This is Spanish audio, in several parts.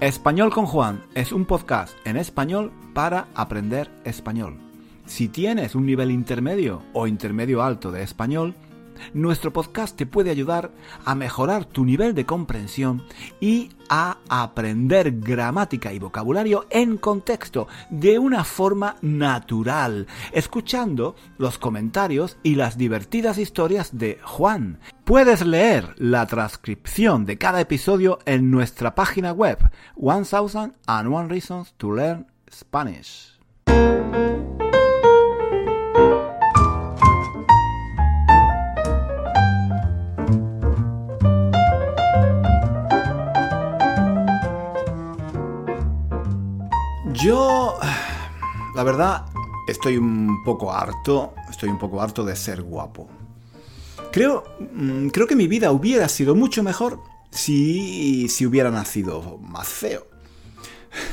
Español con Juan es un podcast en español para aprender español. Si tienes un nivel intermedio o intermedio alto de español, nuestro podcast te puede ayudar a mejorar tu nivel de comprensión y a aprender gramática y vocabulario en contexto de una forma natural, escuchando los comentarios y las divertidas historias de Juan. Puedes leer la transcripción de cada episodio en nuestra página web 1001 Reasons to Learn Spanish. Yo, la verdad, estoy un poco harto, estoy un poco harto de ser guapo. Creo, mm, creo que mi vida hubiera sido mucho mejor si, si hubiera nacido más feo.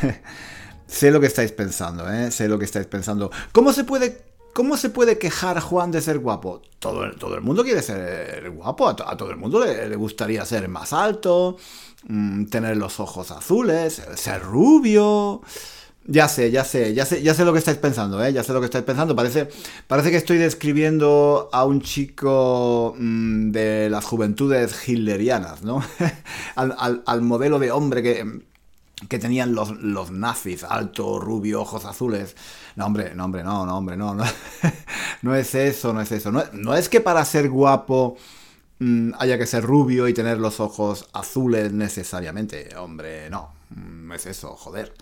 sé lo que estáis pensando, ¿eh? Sé lo que estáis pensando. ¿Cómo se puede, cómo se puede quejar Juan de ser guapo? Todo, el mundo quiere ser guapo, a, todo el mundo le, gustaría ser más alto, mm, tener los ojos azules, ser rubio. Ya sé, ya sé, ya sé, ya sé lo que estáis pensando, ¿eh? Ya sé lo que estáis pensando. Parece, parece que estoy describiendo a un chico mm, de las juventudes hitlerianas, ¿no? al, modelo de hombre que, que tenían los, los, nazis, alto, rubio, ojos azules. No, hombre, no, hombre, no, no, hombre, no, no. es eso, no es eso. No, no es que para ser guapo mm, haya que ser rubio y tener los ojos azules necesariamente. Hombre, no, no es eso, joder.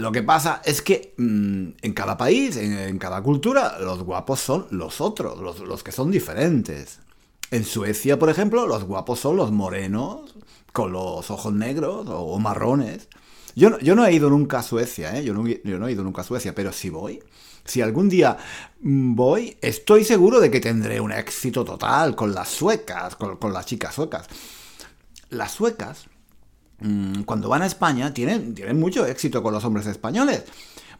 Lo que pasa es que mm, en cada país, en, cada cultura, los guapos son los otros, los, que son diferentes. En Suecia, por ejemplo, los guapos son los morenos, con los ojos negros o, marrones. Yo, yo, no he ido nunca a Suecia, ¿eh? yo, no, yo no he ido nunca a Suecia, pero si voy, si algún día mm, voy, estoy seguro de que tendré un éxito total con las suecas, con, con las chicas suecas. Las suecas cuando van a España tienen, tienen mucho éxito con los hombres españoles.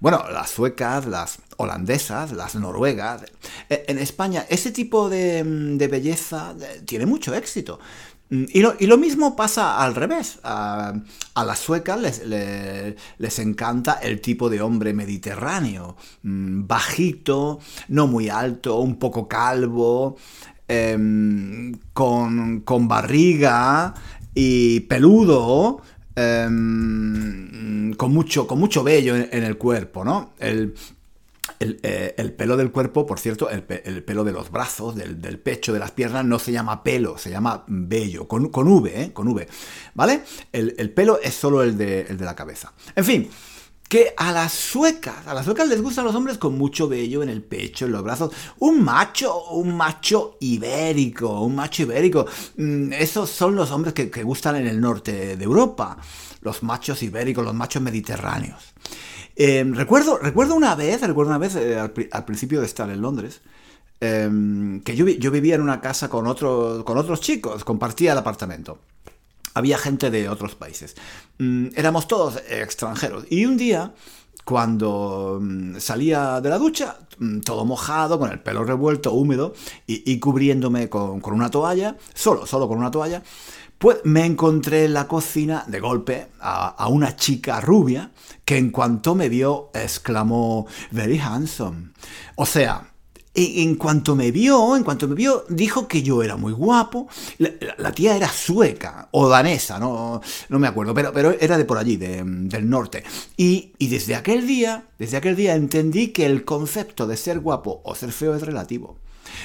Bueno, las suecas, las holandesas, las noruegas. E, en España ese tipo de, mm, belleza tiene mucho éxito. Mm, y lo, mismo pasa al revés. A, las suecas les, les, encanta el tipo de hombre mediterráneo. Bajito, no muy alto, un poco calvo, em, con, con barriga y peludo, em, con, mucho, con mucho vello en, el cuerpo, ¿no? El, eh, pelo del cuerpo, por cierto, el, pelo de los brazos, del, pecho, de las piernas, no se llama pelo, se llama vello, con, con V, ¿eh? Con V, ¿vale? El, pelo es solo el de, el de la cabeza. En fin, que a las suecas, a las suecas les gustan los hombres con mucho vello en el pecho, en los brazos. Un macho, un macho ibérico, un macho ibérico. Mm, esos son los hombres que, gustan en el norte de Europa. Los machos ibéricos, los machos mediterráneos. Em, recuerdo, recuerdo una vez, recuerdo una vez eh, al, principio de estar en Londres, em, que yo, yo, vivía en una casa con, con otros chicos, compartía el apartamento había gente de otros países. Mm, éramos todos extranjeros. Y un día, cuando mm, salía de la ducha, mm, todo mojado, con el pelo revuelto, húmedo, y, cubriéndome con, una toalla, solo, solo con una toalla, pues me encontré en la cocina de golpe a, a, una chica rubia que en cuanto me vio exclamó, very handsome. O sea, en cuanto me vio, en cuanto me vio, dijo que yo era muy guapo. La, tía era sueca o danesa, no, no me acuerdo, pero, pero era de por allí, del norte. Y, y, desde aquel día, desde aquel día entendí que el concepto de ser guapo o ser feo es relativo.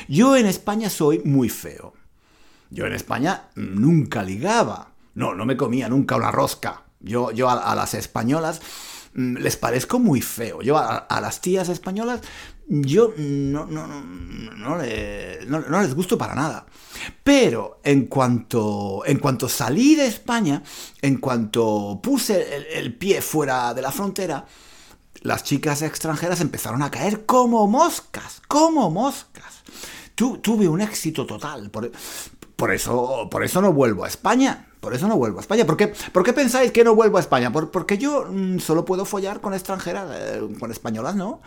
Yo en España soy muy feo. Yo en España nunca ligaba. No, no me comía nunca una rosca. Yo, yo a las españolas Mm, les parezco muy feo. Yo a, las tías españolas, yo no, no, no, les gusto para nada. Pero en cuanto, en cuanto salí de España, en cuanto puse el, pie fuera de la frontera, las chicas extranjeras empezaron a caer como moscas, como moscas. tuve un éxito total. Por, por, eso, por eso no vuelvo a España. Por eso no vuelvo a España. ¿Por qué, ¿Por qué pensáis que no vuelvo a España? porque yo mm, solo puedo follar con extranjeras, eh, con españolas no.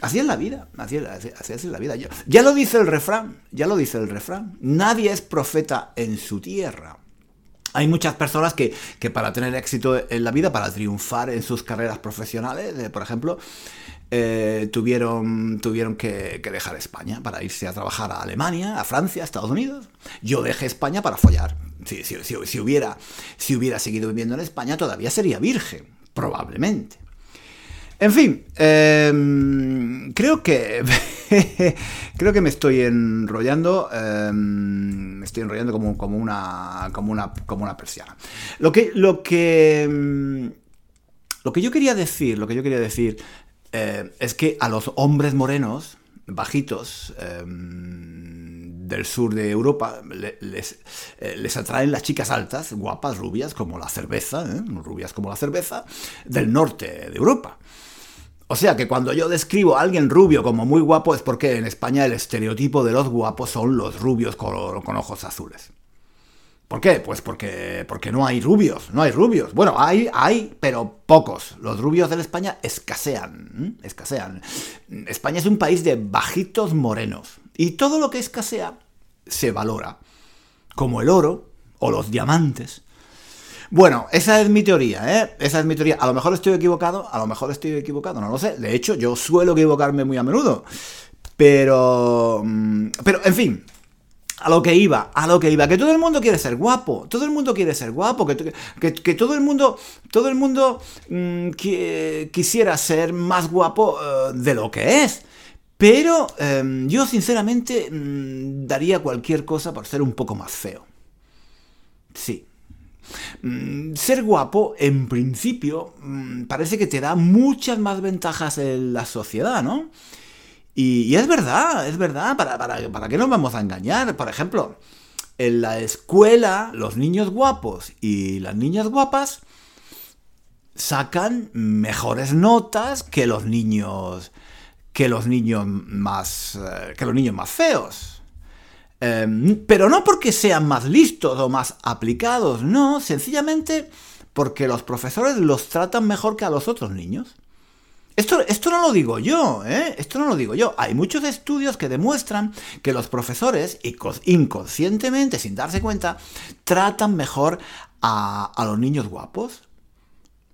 Así es la vida, así es, la vida. ya lo dice el refrán, ya lo dice el refrán. Nadie es profeta en su tierra. hay muchas personas que, para tener éxito en la vida, para triunfar en sus carreras profesionales, eh, por ejemplo, eh, tuvieron, tuvieron que, dejar España para irse a trabajar a Alemania, a Francia, a Estados Unidos. Yo dejé España para follar. Si, si, hubiera, si hubiera seguido viviendo en España, todavía sería virgen, probablemente. En fin, em, creo que creo que me estoy enrollando, em, me estoy enrollando como, una, como, una, como una persiana. Lo que, lo que, em, lo que yo quería decir, lo que yo quería decir eh, es que a los hombres morenos, bajitos, del sur de Europa les, eh, les, atraen las chicas altas, guapas, rubias, como la cerveza, ¿eh? rubias como la cerveza, del norte de Europa. O sea que cuando yo describo a alguien rubio como muy guapo es porque en España el estereotipo de los guapos son los rubios con, ojos azules. ¿Por qué? Pues porque, porque no hay rubios, no hay rubios. Bueno, hay, hay, pero pocos. Los rubios de España escasean, escasean. España es un país de bajitos morenos. Y todo lo que escasea se valora. Como el oro o los diamantes bueno, esa es mi teoría, ¿eh? Esa es mi teoría. A lo mejor estoy equivocado, a lo mejor estoy equivocado, no lo sé. De hecho, yo suelo equivocarme muy a menudo. Pero... Mm, pero, en fin, a lo que iba, a lo que iba, que todo el mundo quiere ser guapo, todo el mundo quiere ser guapo, que, todo el mundo, todo el mundo mm, quisiera ser más guapo eh, de lo que es. Pero em, yo sinceramente mm, daría cualquier cosa por ser un poco más feo. Sí, ser guapo, en principio, mm, parece que te da muchas más ventajas en la sociedad, ¿no? Y, es verdad, es verdad, ¿para, para, qué nos vamos a engañar? Por ejemplo, en la escuela, los niños guapos y las niñas guapas sacan mejores notas que los niños que los niños más eh, que los niños más feos. Em, pero no porque sean más listos o más aplicados, no, sencillamente porque los profesores los tratan mejor que a los otros niños. Esto, esto, no lo digo yo, ¿eh? Esto no lo digo yo. Hay muchos estudios que demuestran que los profesores, inconscientemente, sin darse cuenta, tratan mejor a, a los niños guapos.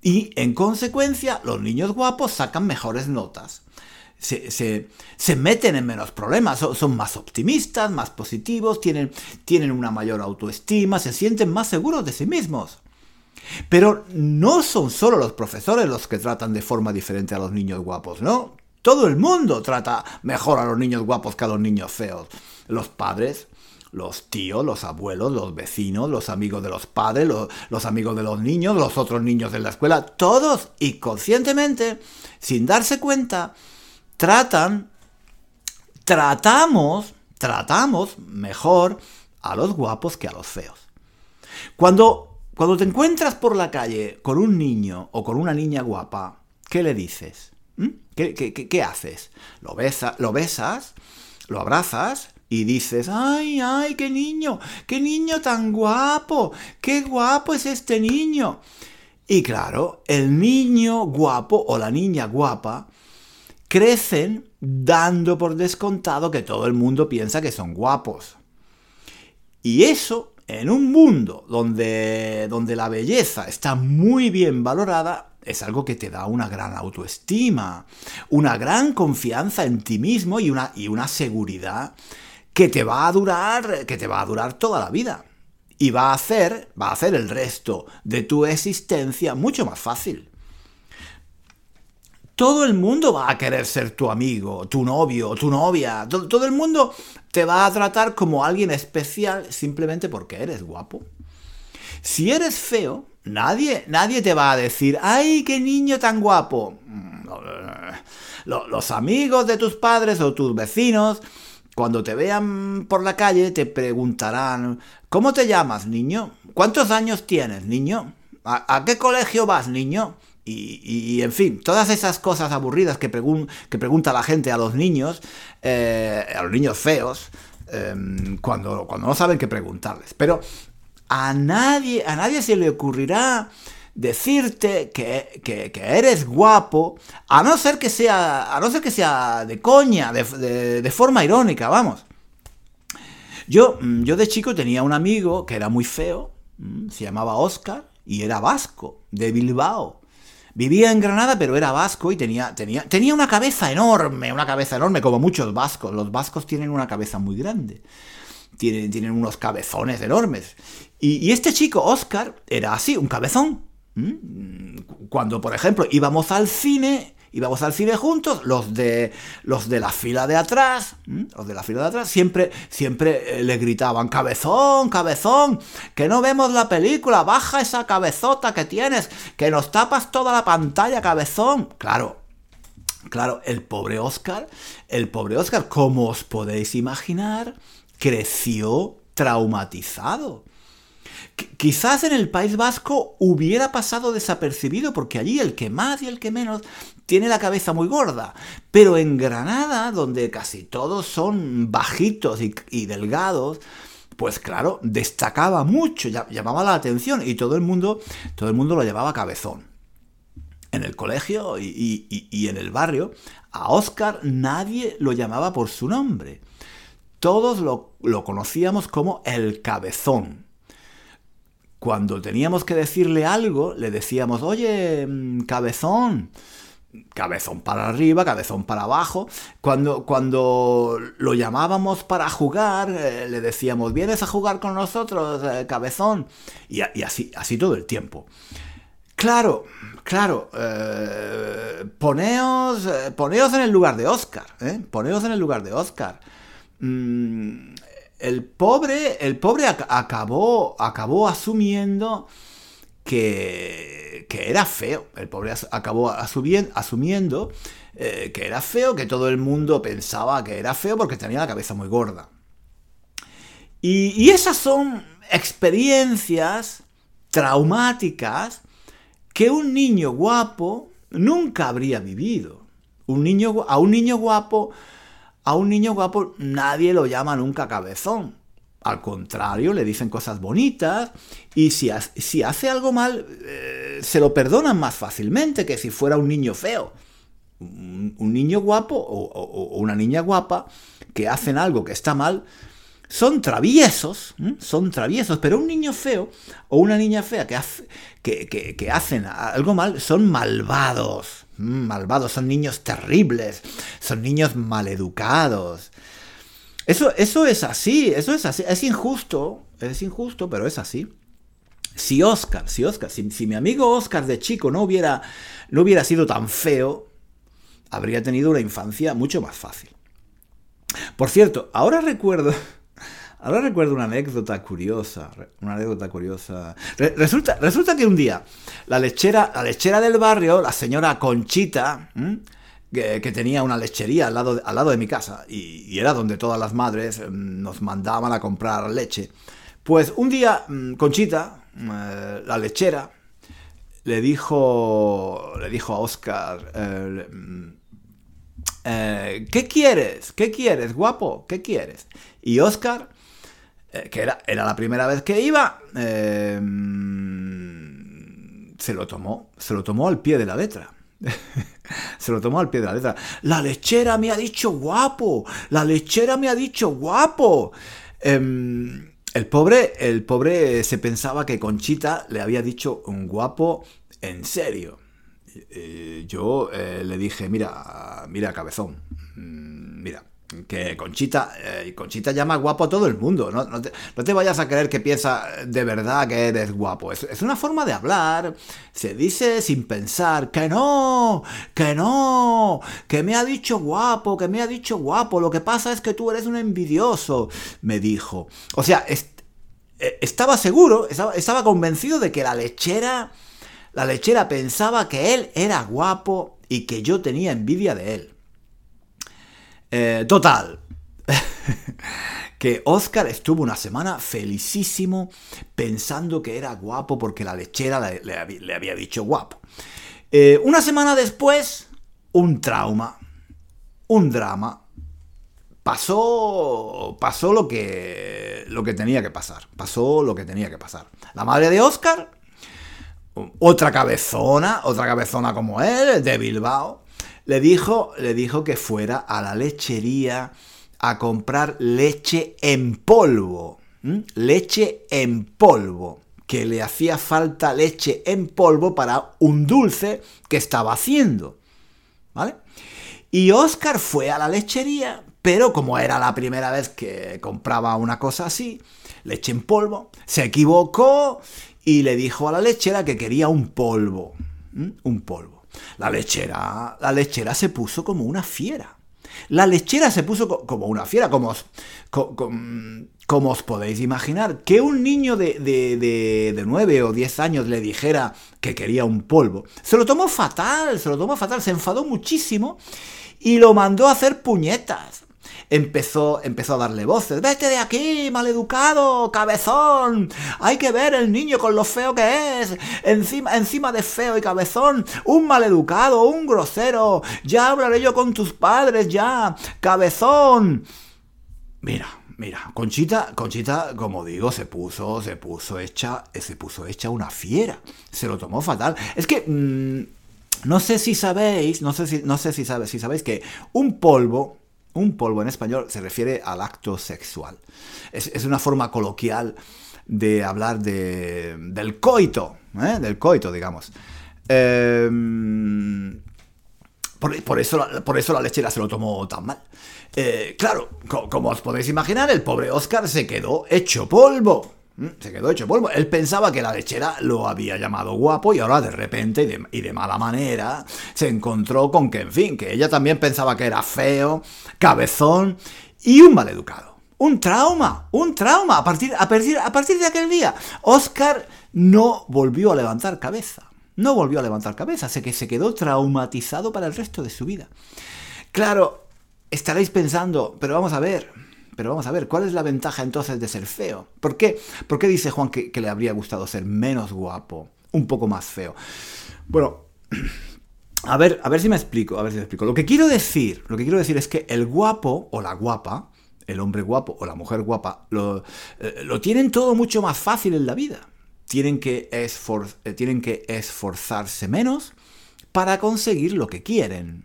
Y, en consecuencia, los niños guapos sacan mejores notas se, meten en menos problemas, son, más optimistas, más positivos, tienen, tienen una mayor autoestima, se sienten más seguros de sí mismos. Pero no son solo los profesores los que tratan de forma diferente a los niños guapos, ¿no? Todo el mundo trata mejor a los niños guapos que a los niños feos. Los padres, los tíos, los abuelos, los vecinos, los amigos de los padres, los, los, amigos de los niños, los otros niños de la escuela, todos y conscientemente, sin darse cuenta, tratan, tratamos, tratamos mejor a los guapos que a los feos. Cuando, cuando te encuentras por la calle con un niño o con una niña guapa, ¿qué le dices? ¿Mm? ¿Qué, qué, haces? ¿Lo, besa, ¿Lo besas? ¿Lo abrazas? Y dices, ay, ay, qué niño, qué niño tan guapo, qué guapo es este niño. Y claro, el niño guapo o la niña guapa crecen dando por descontado que todo el mundo piensa que son guapos. Y eso, en un mundo donde, donde la belleza está muy bien valorada, es algo que te da una gran autoestima, una gran confianza en ti mismo y una, y una seguridad que te va a durar, que te va a durar toda la vida. Y va a hacer, va a hacer el resto de tu existencia mucho más fácil. Todo el mundo va a querer ser tu amigo, tu novio, tu novia. Todo, el mundo te va a tratar como alguien especial simplemente porque eres guapo. Si eres feo, nadie, nadie te va a decir, ¡ay, qué niño tan guapo! Mm, los amigos de tus padres o tus vecinos, cuando te vean por la calle, te preguntarán, ¿cómo te llamas, niño? ¿Cuántos años tienes, niño? ¿A, qué colegio vas, niño? Y, en fin, todas esas cosas aburridas que, que pregunta la gente a los niños, eh, a los niños feos, em, cuando, cuando no saben qué preguntarles. Pero a nadie, a nadie se le ocurrirá decirte que, eres guapo, a no ser que sea, a no ser que sea de coña, de, de forma irónica, vamos. Yo, yo de chico tenía un amigo que era muy feo, se llamaba Oscar y era vasco, de Bilbao. Vivía en Granada, pero era vasco y tenía, tenía, tenía una cabeza enorme, una cabeza enorme, como muchos vascos. Los vascos tienen una cabeza muy grande. Tienen, tienen unos cabezones enormes. Y, este chico, Oscar, era así, un cabezón. Cuando, por ejemplo, íbamos al cine, íbamos al cine juntos, los de, los de la fila de atrás, los de la fila de atrás, siempre, siempre eh, le gritaban, cabezón, cabezón, que no vemos la película, baja esa cabezota que tienes, que nos tapas toda la pantalla, cabezón. Claro, claro, el pobre Oscar, el pobre Oscar, como os podéis imaginar, creció traumatizado quizás en el País Vasco hubiera pasado desapercibido, porque allí el que más y el que menos tiene la cabeza muy gorda. Pero en Granada, donde casi todos son bajitos y, delgados, pues claro, destacaba mucho, llamaba la atención y todo el mundo, todo el mundo lo llevaba cabezón. En el colegio y, en el barrio, a Oscar nadie lo llamaba por su nombre. Todos lo conocíamos como el cabezón cuando teníamos que decirle algo, le decíamos, oye, mm, cabezón, cabezón para arriba, cabezón para abajo. Cuando, cuando lo llamábamos para jugar, eh, le decíamos, ¿vienes a jugar con nosotros, eh, cabezón? Y, así, así todo el tiempo. Claro, claro, eh, poneos, poneos en el lugar de Oscar, poneos en el lugar de Oscar. Mm, el pobre, el pobre acabó, acabó asumiendo que, que, era feo. El pobre acabó asumiendo eh, que era feo, que todo el mundo pensaba que era feo porque tenía la cabeza muy gorda. Y, esas son experiencias traumáticas que un niño guapo nunca habría vivido. Un niño, a un niño guapo a un niño guapo nadie lo llama nunca cabezón. Al contrario, le dicen cosas bonitas y si, hace algo mal, eh, se lo perdonan más fácilmente que si fuera un niño feo. Un, niño guapo o, una niña guapa que hacen algo que está mal, son traviesos, son traviesos, pero un niño feo o una niña fea que hacen algo mal son malvados. Mm, malvados, son niños terribles, son niños maleducados. Eso, eso es así, eso es así, es injusto, es injusto, pero es así. Si Oscar, si Oscar, si, mi amigo Oscar de chico no hubiera, no hubiera sido tan feo, habría tenido una infancia mucho más fácil. Por cierto, ahora recuerdo, Ahora recuerdo una anécdota curiosa, una anécdota curiosa. resulta, resulta que un día la lechera, la lechera del barrio, la señora Conchita, que, tenía una lechería al lado, al lado de mi casa, y, era donde todas las madres mm, nos mandaban a comprar leche, pues un día mm, Conchita, eh, la lechera, le dijo, le dijo a Oscar, eh, mm, eh, ¿qué quieres? ¿Qué quieres, guapo? ¿Qué quieres? Y Oscar eh, que era, era, la primera vez que iba, eh, se lo tomó, se lo tomó al pie de la letra. se lo tomó al pie de la letra. La lechera me ha dicho guapo, la lechera me ha dicho guapo. Em, el pobre, el pobre se pensaba que Conchita le había dicho un guapo en serio. Eh, yo le dije, mira, mira, cabezón, mm, mira, que Conchita, eh, Conchita llama guapo a todo el mundo. No, te, vayas a creer que piensa de verdad que eres guapo. Es, una forma de hablar. Se dice sin pensar que no, que no, que me ha dicho guapo, que me ha dicho guapo. Lo que pasa es que tú eres un envidioso, me dijo. O sea, eh, estaba seguro, estaba, estaba convencido de que la lechera, la lechera pensaba que él era guapo y que yo tenía envidia de él. Eh, total. que Oscar estuvo una semana felicísimo pensando que era guapo porque la lechera le, había dicho guapo. Eh, una semana después, un trauma, un drama. Pasó, pasó lo que, lo que tenía que pasar. Pasó lo que tenía que pasar. La madre de Oscar, otra cabezona, otra cabezona como él, de Bilbao, le dijo, le dijo que fuera a la lechería a comprar leche en polvo. Leche en polvo. que le hacía falta leche en polvo para un dulce que estaba haciendo. ¿Vale? Y Oscar fue a la lechería, pero como era la primera vez que compraba una cosa así, leche en polvo, se equivocó y le dijo a la lechera que quería un polvo. Un polvo. La lechera, la lechera se puso como una fiera. La lechera se puso como una fiera, como os, como, os podéis imaginar. Que un niño de, de, de, de 9 o 10 años le dijera que quería un polvo. Se lo tomó fatal, se lo tomó fatal, se enfadó muchísimo y lo mandó a hacer puñetas empezó, empezó a darle voces. Vete de aquí, maleducado, cabezón. Hay que ver el niño con lo feo que es. Encima, encima de feo y cabezón, un maleducado, un grosero. Ya hablaré yo con tus padres, ya. Cabezón. Mira, mira, Conchita, Conchita, como digo, se puso, se puso hecha, se puso hecha una fiera. Se lo tomó fatal. Es que mm, no sé si sabéis, no sé si, no sé si si sabéis que un polvo un polvo en español se refiere al acto sexual. Es, una forma coloquial de hablar de, del coito, ¿eh? del coito, digamos. Em, por, eso, por eso la lechera se lo tomó tan mal. Eh, claro, como os podéis imaginar, el pobre Oscar se quedó hecho polvo. Mm, se quedó hecho polvo. Él pensaba que la lechera lo había llamado guapo y ahora de repente y de, mala manera se encontró con que, en fin, que ella también pensaba que era feo, cabezón y un maleducado. Un trauma, un trauma. A partir, a partir, a partir de aquel día, Oscar no volvió a levantar cabeza. No volvió a levantar cabeza, sé que se quedó traumatizado para el resto de su vida. Claro, estaréis pensando, pero vamos a ver, pero vamos a ver, ¿cuál es la ventaja entonces de ser feo? ¿Por qué, ¿Por qué dice Juan que, le habría gustado ser menos guapo, un poco más feo? Bueno, a ver, a ver si me explico, a ver si me explico. Lo que quiero decir, lo que quiero decir es que el guapo o la guapa, el hombre guapo o la mujer guapa, lo, eh, tienen todo mucho más fácil en la vida. Tienen que, eh, tienen que esforzarse menos para conseguir lo que quieren.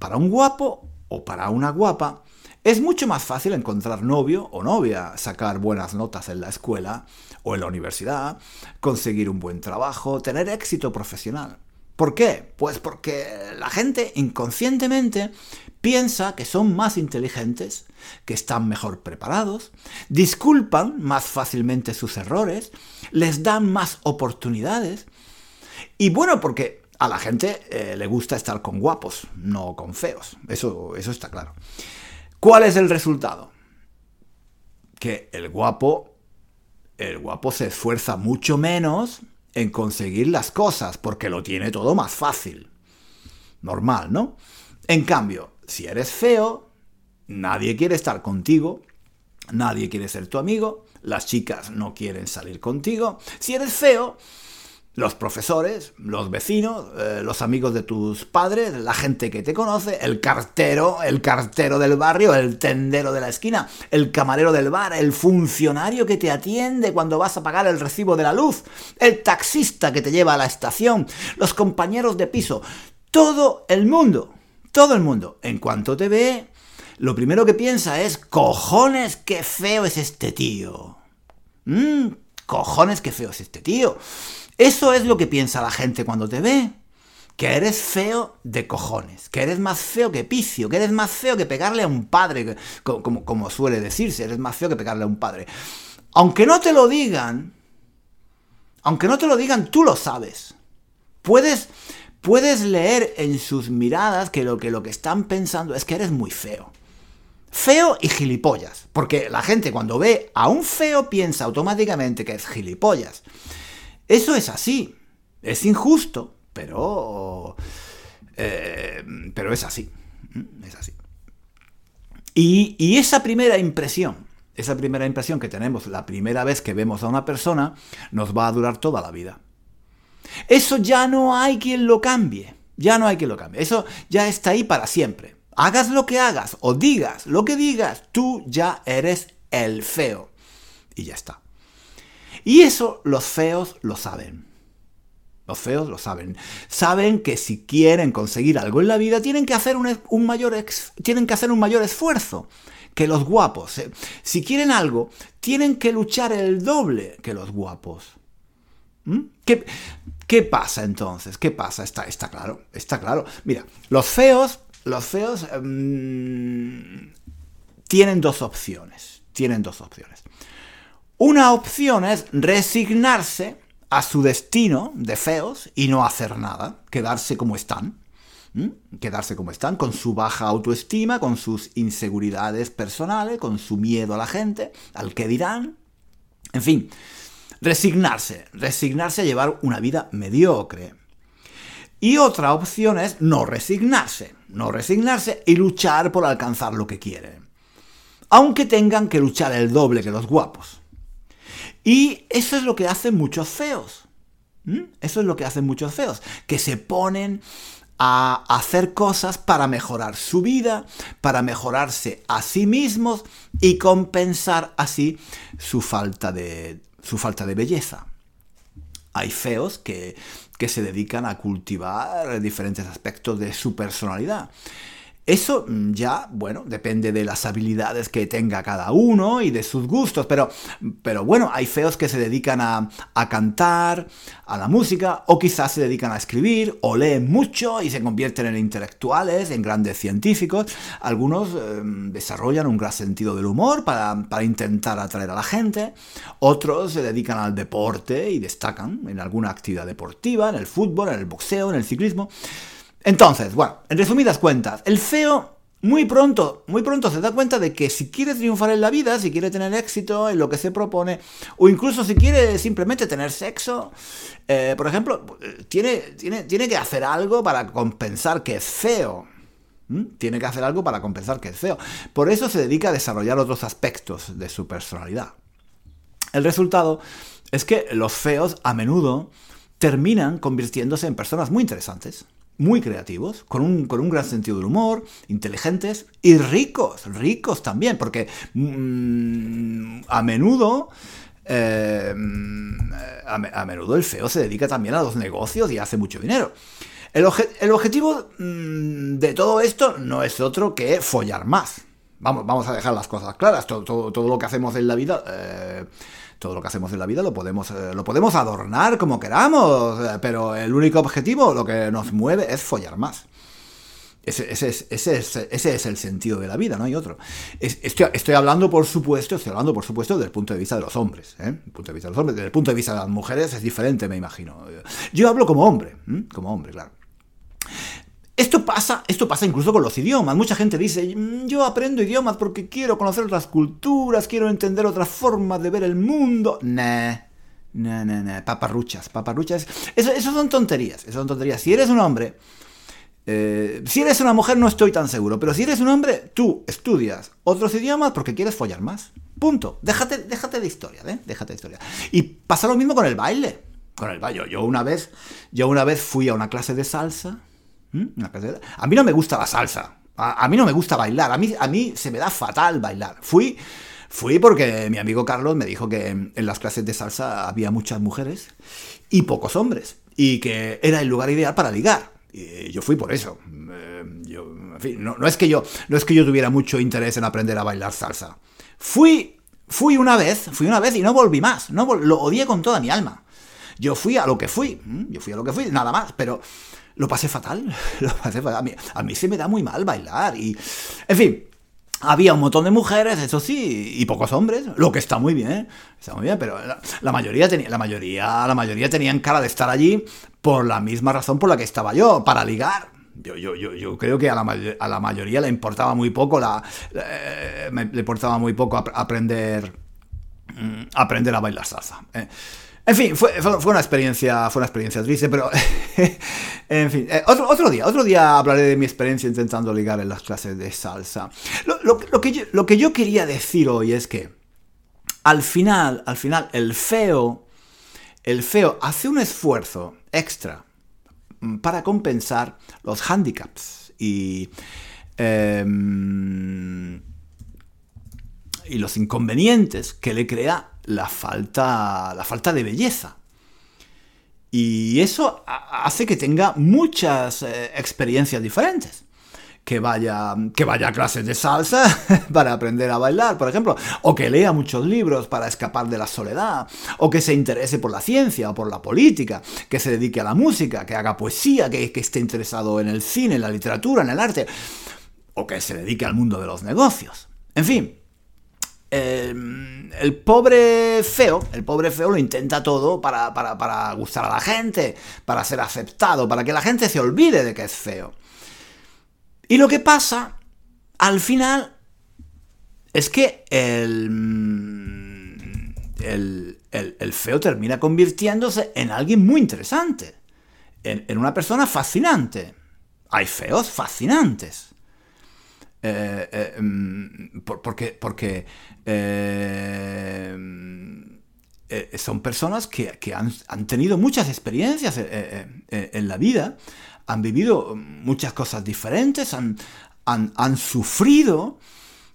Para un guapo o para una guapa, es mucho más fácil encontrar novio o novia, sacar buenas notas en la escuela o en la universidad, conseguir un buen trabajo, tener éxito profesional. ¿Por qué? Pues porque la gente inconscientemente piensa que son más inteligentes, que están mejor preparados, disculpan más fácilmente sus errores, les dan más oportunidades. Y bueno, porque a la gente eh, le gusta estar con guapos, no con feos. Eso, eso está claro. ¿Cuál es el resultado? Que el guapo, el guapo se esfuerza mucho menos en conseguir las cosas porque lo tiene todo más fácil. Normal, ¿no? En cambio, si eres feo, nadie quiere estar contigo, nadie quiere ser tu amigo, las chicas no quieren salir contigo. Si eres feo, los profesores, los vecinos, eh, los amigos de tus padres, la gente que te conoce, el cartero, el cartero del barrio, el tendero de la esquina, el camarero del bar, el funcionario que te atiende cuando vas a pagar el recibo de la luz, el taxista que te lleva a la estación, los compañeros de piso, todo el mundo, todo el mundo, en cuanto te ve, lo primero que piensa es, cojones, qué feo es este tío. Mmm, cojones, qué feo es este tío. Eso es lo que piensa la gente cuando te ve. Que eres feo de cojones, que eres más feo que picio, que eres más feo que pegarle a un padre, como, como suele decirse, eres más feo que pegarle a un padre. Aunque no te lo digan, aunque no te lo digan, tú lo sabes. Puedes, puedes leer en sus miradas que lo, que lo que están pensando es que eres muy feo. Feo y gilipollas. Porque la gente cuando ve a un feo piensa automáticamente que es gilipollas. Eso es así. Es injusto, pero... Eh, pero es así. Mm, es así. Y, y esa primera impresión, esa primera impresión que tenemos la primera vez que vemos a una persona, nos va a durar toda la vida. Eso ya no hay quien lo cambie. Ya no hay quien lo cambie. Eso ya está ahí para siempre. Hagas lo que hagas o digas lo que digas, tú ya eres el feo. Y ya está. Y eso los feos lo saben. Los feos lo saben. Saben que si quieren conseguir algo en la vida tienen que hacer un, mayor tienen que hacer un mayor esfuerzo. que los guapos. ¿eh? Si quieren algo, tienen que luchar el doble que los guapos. ¿Mm? ¿Qué, ¿Qué, pasa entonces? ¿Qué pasa? Está, está claro, está claro. Mira, los feos, los feos mmm, tienen dos opciones. Tienen dos opciones. Una opción es resignarse a su destino de feos y no hacer nada, quedarse como están. Quedarse como están, con su baja autoestima, con sus inseguridades personales, con su miedo a la gente, al que dirán. En fin, resignarse, resignarse a llevar una vida mediocre. Y otra opción es no resignarse, no resignarse y luchar por alcanzar lo que quieren. Aunque tengan que luchar el doble que los guapos. Y eso es lo que hacen muchos feos. Eso es lo que hacen muchos feos, que se ponen a hacer cosas para mejorar su vida, para mejorarse a sí mismos y compensar así su falta de, su falta de belleza. Hay feos que, que se dedican a cultivar diferentes aspectos de su personalidad. Eso mm, ya, bueno, depende de las habilidades que tenga cada uno y de sus gustos, pero, pero bueno, hay feos que se dedican a, cantar, a la música, o quizás se dedican a escribir, o leen mucho y se convierten en intelectuales, en grandes científicos. Algunos em, desarrollan un gran sentido del humor para, para intentar atraer a la gente, otros se dedican al deporte y destacan en alguna actividad deportiva, en el fútbol, en el boxeo, en el ciclismo. Entonces, bueno, en resumidas cuentas, el feo muy pronto, muy pronto se da cuenta de que si quiere triunfar en la vida, si quiere tener éxito en lo que se propone, o incluso si quiere simplemente tener sexo, eh, por ejemplo, tiene, tiene, tiene, que hacer algo para compensar que es feo. Tiene que hacer algo para compensar que es feo. Por eso se dedica a desarrollar otros aspectos de su personalidad. El resultado es que los feos a menudo terminan convirtiéndose en personas muy interesantes muy creativos, con un, con un, gran sentido del humor, inteligentes y ricos, ricos también, porque mm, a menudo... Eh, a, menudo el feo se dedica también a los negocios y hace mucho dinero. El, objetivo mm, de todo esto no es otro que follar más. Vamos, vamos a dejar las cosas claras. Todo, todo, lo que hacemos en la vida eh, todo lo que hacemos en la vida lo podemos, eh, lo podemos adornar como queramos, eh, pero el único objetivo, lo que nos mueve, es follar más. Ese, es, ese, es, el sentido de la vida, no hay otro. Estoy, hablando, por supuesto, estoy hablando, por supuesto, desde el punto de vista de los hombres. ¿eh? punto de vista de los hombres. Desde punto de vista de las mujeres es diferente, me imagino. Yo hablo como hombre, como hombre, claro. Esto pasa, esto pasa incluso con los idiomas. Mucha gente dice, mm, yo aprendo idiomas porque quiero conocer otras culturas, quiero entender otras formas de ver el mundo. Nah, nah, nah, nah. Paparruchas, paparruchas. Eso, son tonterías, eso son tonterías. Si eres un hombre, eh, si eres una mujer no estoy tan seguro, pero si eres un hombre, tú estudias otros idiomas porque quieres follar más. Punto. Déjate, déjate de historia, ¿eh? Déjate de historia. Y pasa lo mismo con el baile. Con el baile. Yo una vez, yo una vez fui a una clase de salsa ¿Mm? A mí no me gusta la salsa. A, mí no me gusta bailar. A mí, a mí se me da fatal bailar. Fui, fui porque mi amigo Carlos me dijo que en las clases de salsa había muchas mujeres y pocos hombres. Y que era el lugar ideal para ligar. Y yo fui por eso. Eh, no, es que yo, no es que yo tuviera mucho interés en aprender a bailar salsa. Fui, fui una vez, fui una vez y no volví más. No, lo odié con toda mi alma. Yo fui a lo que fui. Yo fui a lo que fui, nada más. Pero lo pasé fatal. Lo pasé fatal. A, mí, se me da muy mal bailar. Y, en fin, había un montón de mujeres, eso sí, y pocos hombres, lo que está muy bien, está muy bien, pero la, mayoría tenía, la mayoría, la mayoría tenían cara de estar allí por la misma razón por la que estaba yo, para ligar. Yo, yo, yo, yo creo que a la, a la, mayoría le importaba muy poco la, eh, le importaba muy poco aprender mm, aprender a bailar salsa. ¿eh? En fin, fue, una experiencia, fue una experiencia triste, pero en fin, eh, otro, otro, día, otro día hablaré de mi experiencia intentando ligar en las clases de salsa. Lo, que, yo, lo que yo quería decir hoy es que al final, al final, el feo, el feo hace un esfuerzo extra para compensar los handicaps y em, y los inconvenientes que le crea la falta, la falta de belleza. Y eso hace que tenga muchas eh, experiencias diferentes. que vaya, que vaya a clases de salsa para aprender a bailar, por ejemplo, o que lea muchos libros para escapar de la soledad, o que se interese por la ciencia o por la política, que se dedique a la música, que haga poesía, que, que esté interesado en el cine, en la literatura, en el arte, o que se dedique al mundo de los negocios. En fin, el, pobre feo, el pobre feo lo intenta todo para, para, gustar a la gente, para ser aceptado, para que la gente se olvide de que es feo. Y lo que pasa, al final, es que el, el, el, feo termina convirtiéndose en alguien muy interesante, en una persona fascinante. Hay feos fascinantes. Eh, eh, mm, porque, porque eh, son personas que, han, tenido muchas experiencias en la vida, han vivido muchas cosas diferentes, han, han, sufrido.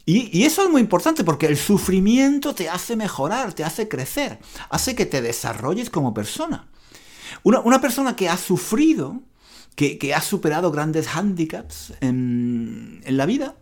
Y, eso es muy importante porque el sufrimiento te hace mejorar, te hace crecer, hace que te desarrolles como persona. Una, una persona que ha sufrido, que, ha superado grandes hándicaps en, la vida,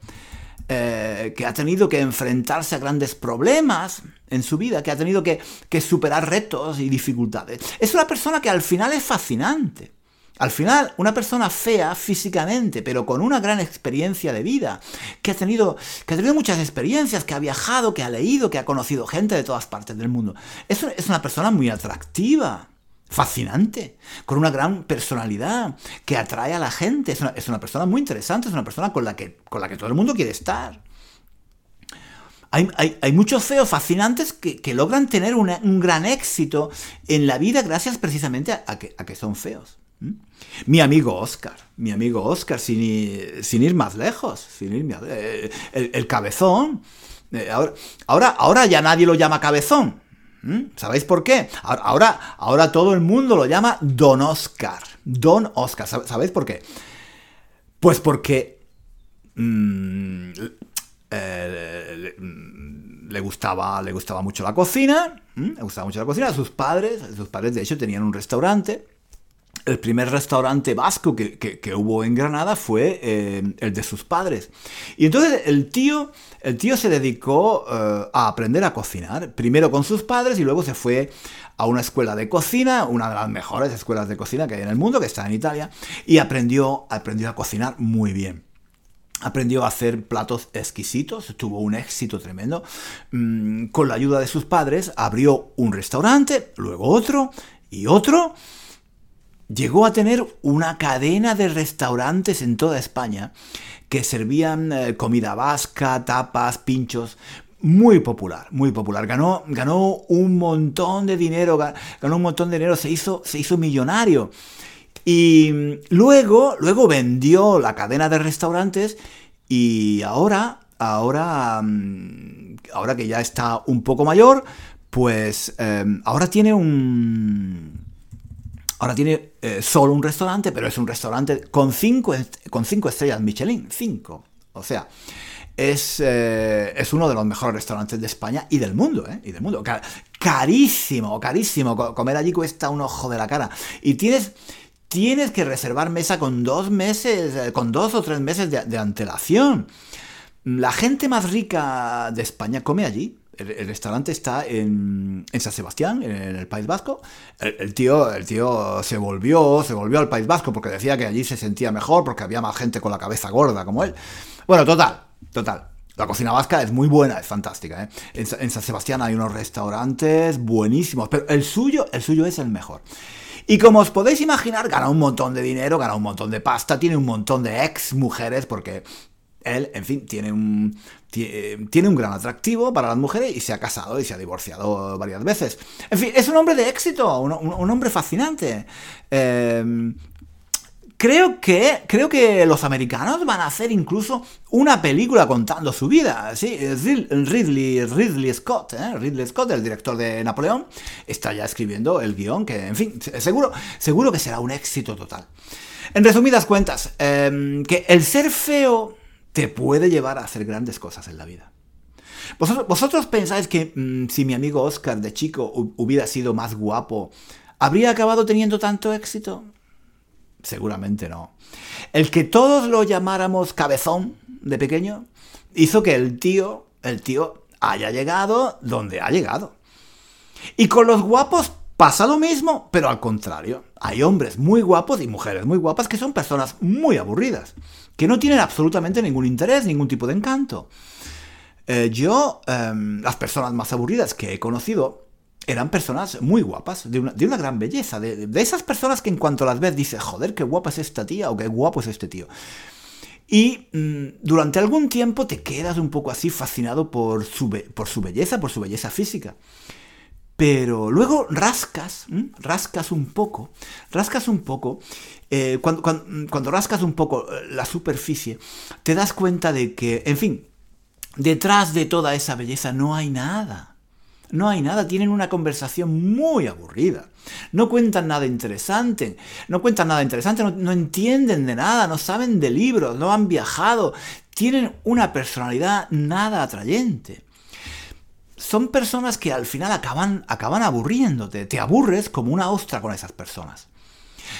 eh, que ha tenido que enfrentarse a grandes problemas en su vida, que ha tenido que, superar retos y dificultades. Es una persona que al final es fascinante. Al final, una persona fea físicamente, pero con una gran experiencia de vida, que ha, tenido, que ha tenido muchas experiencias, que ha viajado, que ha leído, que ha conocido gente de todas partes del mundo. Es, es una persona muy atractiva fascinante, con una gran personalidad, que atrae a la gente. Es una, persona muy interesante, es una persona con la que, con la que todo el mundo quiere estar. Hay, muchos feos fascinantes que, logran tener un gran éxito en la vida gracias precisamente a, que, son feos. Mi amigo Oscar, mi amigo Oscar, sin, ir, más lejos, sin eh, el, cabezón. Eh, ahora, ahora, ahora ya nadie lo llama cabezón. ¿Sabéis por qué? Ahora, ahora todo el mundo lo llama Don Oscar. Don Oscar. ¿Sabéis por qué? Pues porque mm, eh, le, gustaba, le gustaba mucho la cocina. Le gustaba mucho la cocina. Sus padres, sus padres de hecho tenían un restaurante el primer restaurante vasco que, hubo en Granada fue eh, el de sus padres. Y entonces el tío, el tío se dedicó eh, a aprender a cocinar, primero con sus padres y luego se fue a una escuela de cocina, una de las mejores escuelas de cocina que hay en el mundo, que está en Italia, y aprendió, aprendió a cocinar muy bien aprendió a hacer platos exquisitos, tuvo un éxito tremendo. Mm, con la ayuda de sus padres abrió un restaurante, luego otro y otro, llegó a tener una cadena de restaurantes en toda España que servían eh, comida vasca, tapas, pinchos, muy popular, muy popular. Ganó, ganó un montón de dinero, ganó un montón de dinero, se hizo, se hizo millonario. Y mm, luego, luego vendió la cadena de restaurantes y ahora, ahora, mm, ahora que ya está un poco mayor, pues em, ahora tiene un, Ahora tiene eh, solo un restaurante, pero es un restaurante con cinco, con cinco estrellas Michelin. Cinco. O sea, es, eh, es, uno de los mejores restaurantes de España y del mundo, ¿eh? Y del mundo. carísimo, carísimo. Comer allí cuesta un ojo de la cara. Y tienes, tienes que reservar mesa con dos meses, eh, con dos o tres meses de antelación. La gente más rica de España come allí el, restaurante está en, San Sebastián, en el País Vasco. El, tío, el tío se volvió, se volvió al País Vasco porque decía que allí se sentía mejor, porque había más gente con la cabeza gorda como él. Bueno, total, total. La cocina vasca es muy buena, es fantástica. ¿eh? En, San Sebastián hay unos restaurantes buenísimos, pero el suyo, el suyo es el mejor. Y como os podéis imaginar, gana un montón de dinero, gana un montón de pasta, tiene un montón de ex mujeres, porque él, en fin, tiene un, tiene un gran atractivo para las mujeres y se ha casado y se ha divorciado varias veces. En fin, es un hombre de éxito, un, hombre fascinante. Em, creo que, creo que los americanos van a hacer incluso una película contando su vida. Sí, Ridley, Ridley Scott, ¿eh? Ridley Scott, el director de Napoleón, está ya escribiendo el guion que, en fin, seguro, seguro que será un éxito total. En resumidas cuentas, em, que el ser feo te puede llevar a hacer grandes cosas en la vida. ¿Vosotros, pensáis que mm, si mi amigo Oscar de chico hubiera sido más guapo, ¿habría acabado teniendo tanto éxito? seguramente no. El que todos lo llamáramos cabezón de pequeño hizo que el tío, el tío haya llegado donde ha llegado. Y con los guapos pasa lo mismo, pero al contrario. Hay hombres muy guapos y mujeres muy guapas que son personas muy aburridas, que no tienen absolutamente ningún interés, ningún tipo de encanto. Eh, yo, em, las personas más aburridas que he conocido eran personas muy guapas, de una, gran belleza, de, esas personas que en cuanto las ves dices, joder, qué guapa es esta tía o qué guapo es este tío. Y mm, durante algún tiempo te quedas un poco así fascinado por su, por su belleza, por su belleza física. Pero luego rascas, rascas un poco, rascas un poco, eh, cuando, rascas un poco eh, la superficie, te das cuenta de que, en fin, detrás de toda esa belleza no hay nada. No hay nada, tienen una conversación muy aburrida. No cuentan nada interesante, no cuentan nada interesante, no, entienden de nada, no saben de libros, no han viajado, tienen una personalidad nada atrayente son personas que al final acaban, acaban aburriéndote, te aburres como una ostra con esas personas.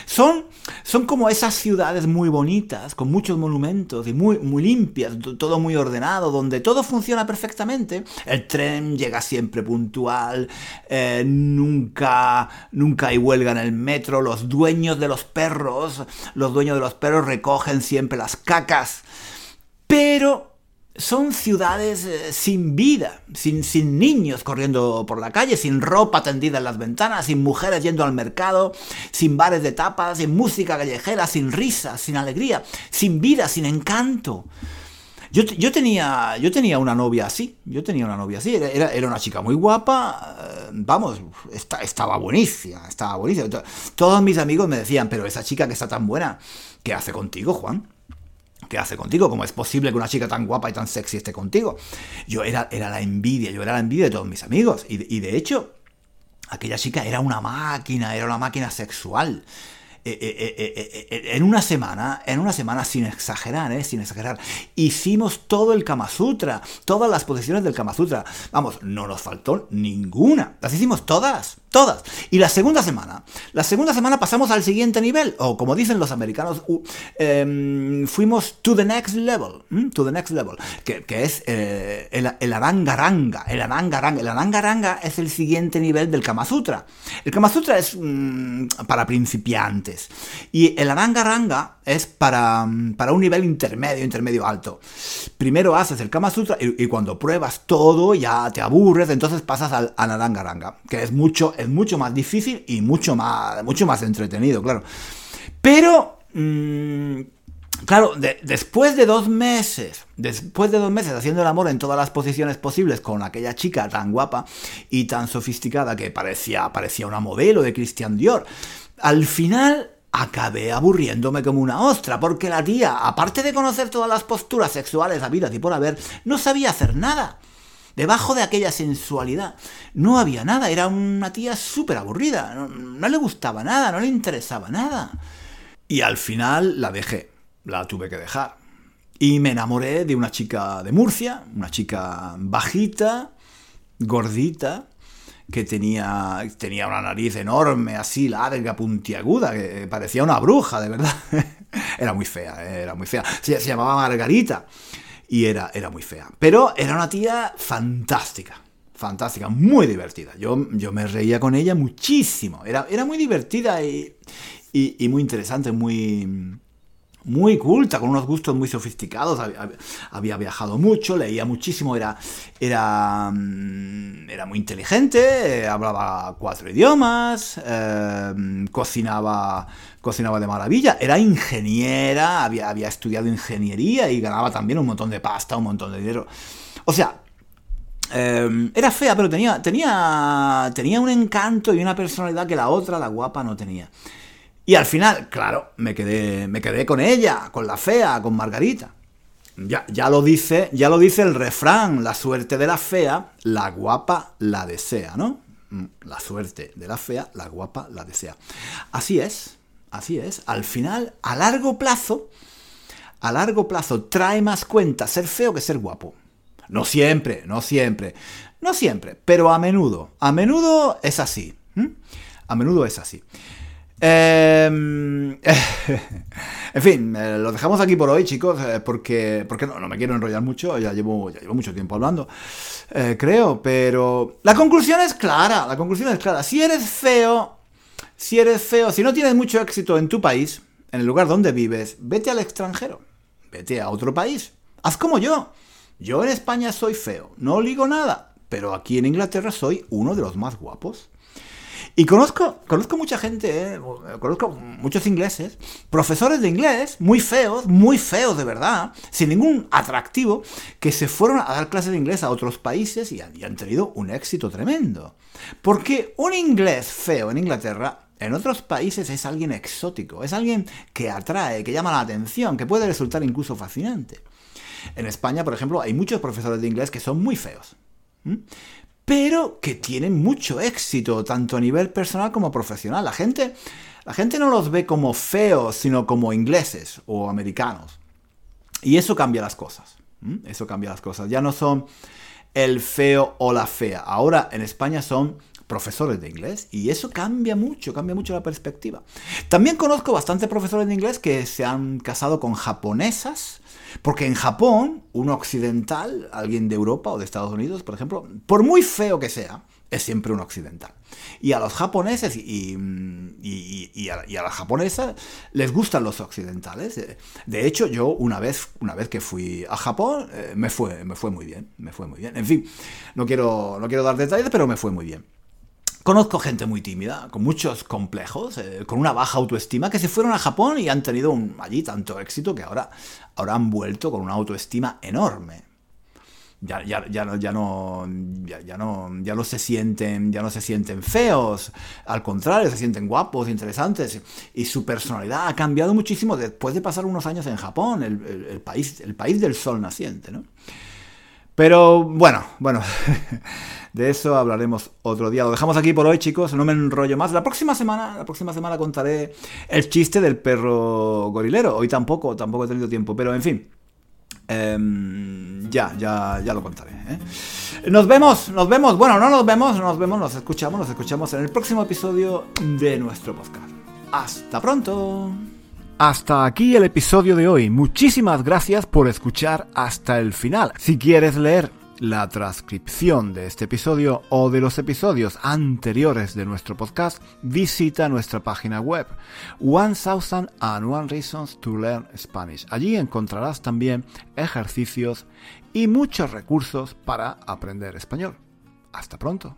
Son, son como esas ciudades muy bonitas, con muchos monumentos y muy, muy limpias, todo muy ordenado, donde todo funciona perfectamente. El tren llega siempre puntual, eh, nunca, nunca hay huelga en el metro, los dueños de los perros, los dueños de los perros recogen siempre las cacas. Pero son ciudades eh, sin vida, sin, sin, niños corriendo por la calle, sin ropa tendida en las ventanas, sin mujeres yendo al mercado, sin bares de tapas, sin música callejera, sin risa, sin alegría, sin vida, sin encanto. Yo, yo, tenía, yo tenía una novia así, yo tenía una novia así, era, era una chica muy guapa, eh, vamos, estaba buenísima, estaba buenísima. Todos mis amigos me decían, pero esa chica que está tan buena, ¿qué hace contigo, Juan? ¿Qué hace contigo? ¿Cómo es posible que una chica tan guapa y tan sexy esté contigo? Yo era, era la envidia, yo era la envidia de todos mis amigos. Y, de hecho, aquella chica era una máquina, era una máquina sexual. Eh, eh, eh, en una semana, en una semana sin exagerar, sin exagerar, hicimos todo el Kama Sutra, todas las posiciones del Kama Sutra. Vamos, no nos faltó ninguna. Las hicimos todas, todas. Y la segunda semana, la segunda semana pasamos al siguiente nivel, o como dicen los americanos, em, fuimos to the next level, to the next level, que, es el, el arangaranga, el arangaranga. El arangaranga es el siguiente nivel del Kama Sutra. El Kama Sutra es mm, para principiantes y el aranga es para, para, un nivel intermedio, intermedio alto. Primero haces el Kama Sutra y, cuando pruebas todo ya te aburres, entonces pasas al, al que es mucho, es mucho más difícil y mucho más, mucho más entretenido, claro. Pero... Mm, claro, después de dos meses, después de dos meses haciendo el amor en todas las posiciones posibles con aquella chica tan guapa y tan sofisticada que parecía, parecía una modelo de Christian Dior, al final acabé aburriéndome como una ostra, porque la tía, aparte de conocer todas las posturas sexuales habidas y por haber, no sabía hacer nada. Debajo de aquella sensualidad no había nada, era una tía súper aburrida, no, le gustaba nada, no le interesaba nada. Y al final la dejé, la tuve que dejar. Y me enamoré de una chica de Murcia, una chica bajita, gordita, que tenía, tenía una nariz enorme, así larga, puntiaguda, que parecía una bruja, de verdad. era muy fea, eh, era muy fea. Se, llamaba Margarita y era, era muy fea. Pero era una tía fantástica, fantástica, muy divertida. Yo, yo me reía con ella muchísimo. Era, era muy divertida y, y muy interesante, muy muy culta, con unos gustos muy sofisticados, había, viajado mucho, leía muchísimo, era, era, mm, era muy inteligente, hablaba cuatro idiomas, eh, cocinaba, cocinaba de maravilla, era ingeniera, había, había estudiado ingeniería y ganaba también un montón de pasta, un montón de dinero. O sea, eh, era fea, pero tenía, tenía, tenía un encanto y una personalidad que la otra, la guapa, no tenía. Y al final, claro, me quedé, me quedé con ella, con la fea, con Margarita. Ya, ya, lo dice, ya lo dice el refrán, la suerte de la fea, la guapa la desea, ¿no? Mm, la suerte de la fea, la guapa la desea. Así es, así es. Al final, a largo plazo, a largo plazo trae más cuenta ser feo que ser guapo. No siempre, no siempre, no siempre, pero a menudo, a menudo es así. A menudo es así. Em, en fin, eh, lo dejamos aquí por hoy, chicos, eh, porque, porque no, no, me quiero enrollar mucho, ya llevo, ya llevo mucho tiempo hablando, eh, creo, pero la conclusión es clara, la conclusión es clara. Si eres feo, si eres feo, si no tienes mucho éxito en tu país, en el lugar donde vives, vete al extranjero, vete a otro país, haz como yo. Yo en España soy feo, no ligo nada, pero aquí en Inglaterra soy uno de los más guapos. Y conozco, conozco mucha gente, eh, conozco muchos ingleses, profesores de inglés, muy feos, muy feos de verdad, sin ningún atractivo, que se fueron a dar clases de inglés a otros países y han, y han tenido un éxito tremendo. Porque un inglés feo en Inglaterra en otros países es alguien exótico, es alguien que atrae, que llama la atención, que puede resultar incluso fascinante. En España, por ejemplo, hay muchos profesores de inglés que son muy feos pero que tienen mucho éxito, tanto a nivel personal como profesional. La gente, la gente no los ve como feos, sino como ingleses o americanos. Y eso cambia las cosas. Eso cambia las cosas. Ya no son el feo o la fea. Ahora en España son profesores de inglés y eso cambia mucho, cambia mucho la perspectiva. También conozco bastantes profesores de inglés que se han casado con japonesas porque en Japón, un occidental, alguien de Europa o de Estados Unidos, por ejemplo, por muy feo que sea, es siempre un occidental. Y a los japoneses y, a, las japonesas les gustan los occidentales. De hecho, yo una vez, una vez que fui a Japón, eh, me, fue, me fue muy bien. Me fue muy bien. En fin, no quiero, no quiero dar detalles, pero me fue muy bien. Conozco gente muy tímida, con muchos complejos, eh, con una baja autoestima, que se fueron a Japón y han tenido allí tanto éxito que ahora, ahora han vuelto con una autoestima enorme. Ya, ya, ya, no, ya, no, ya, no, ya no se sienten, ya no se sienten feos, al contrario, se sienten guapos, interesantes, y su personalidad ha cambiado muchísimo después de pasar unos años en Japón, el, el país, el país del sol naciente, ¿no? Pero bueno, bueno, de eso hablaremos otro día. Lo dejamos aquí por hoy, chicos, no me enrollo más. La próxima semana, la próxima semana contaré el chiste del perro gorilero. Hoy tampoco, tampoco he tenido tiempo, pero en fin. Em, ya, ya, ya lo contaré. ¿eh? Nos vemos, nos vemos. Bueno, no nos vemos, nos vemos, nos escuchamos, nos escuchamos en el próximo episodio de nuestro podcast. Hasta pronto. Hasta aquí el episodio de hoy. Muchísimas gracias por escuchar hasta el final. Si quieres leer la transcripción de este episodio o de los episodios anteriores de nuestro podcast, visita nuestra página web One Thousand and One Reasons to Learn Spanish. Allí encontrarás también ejercicios y muchos recursos para aprender español. Hasta pronto.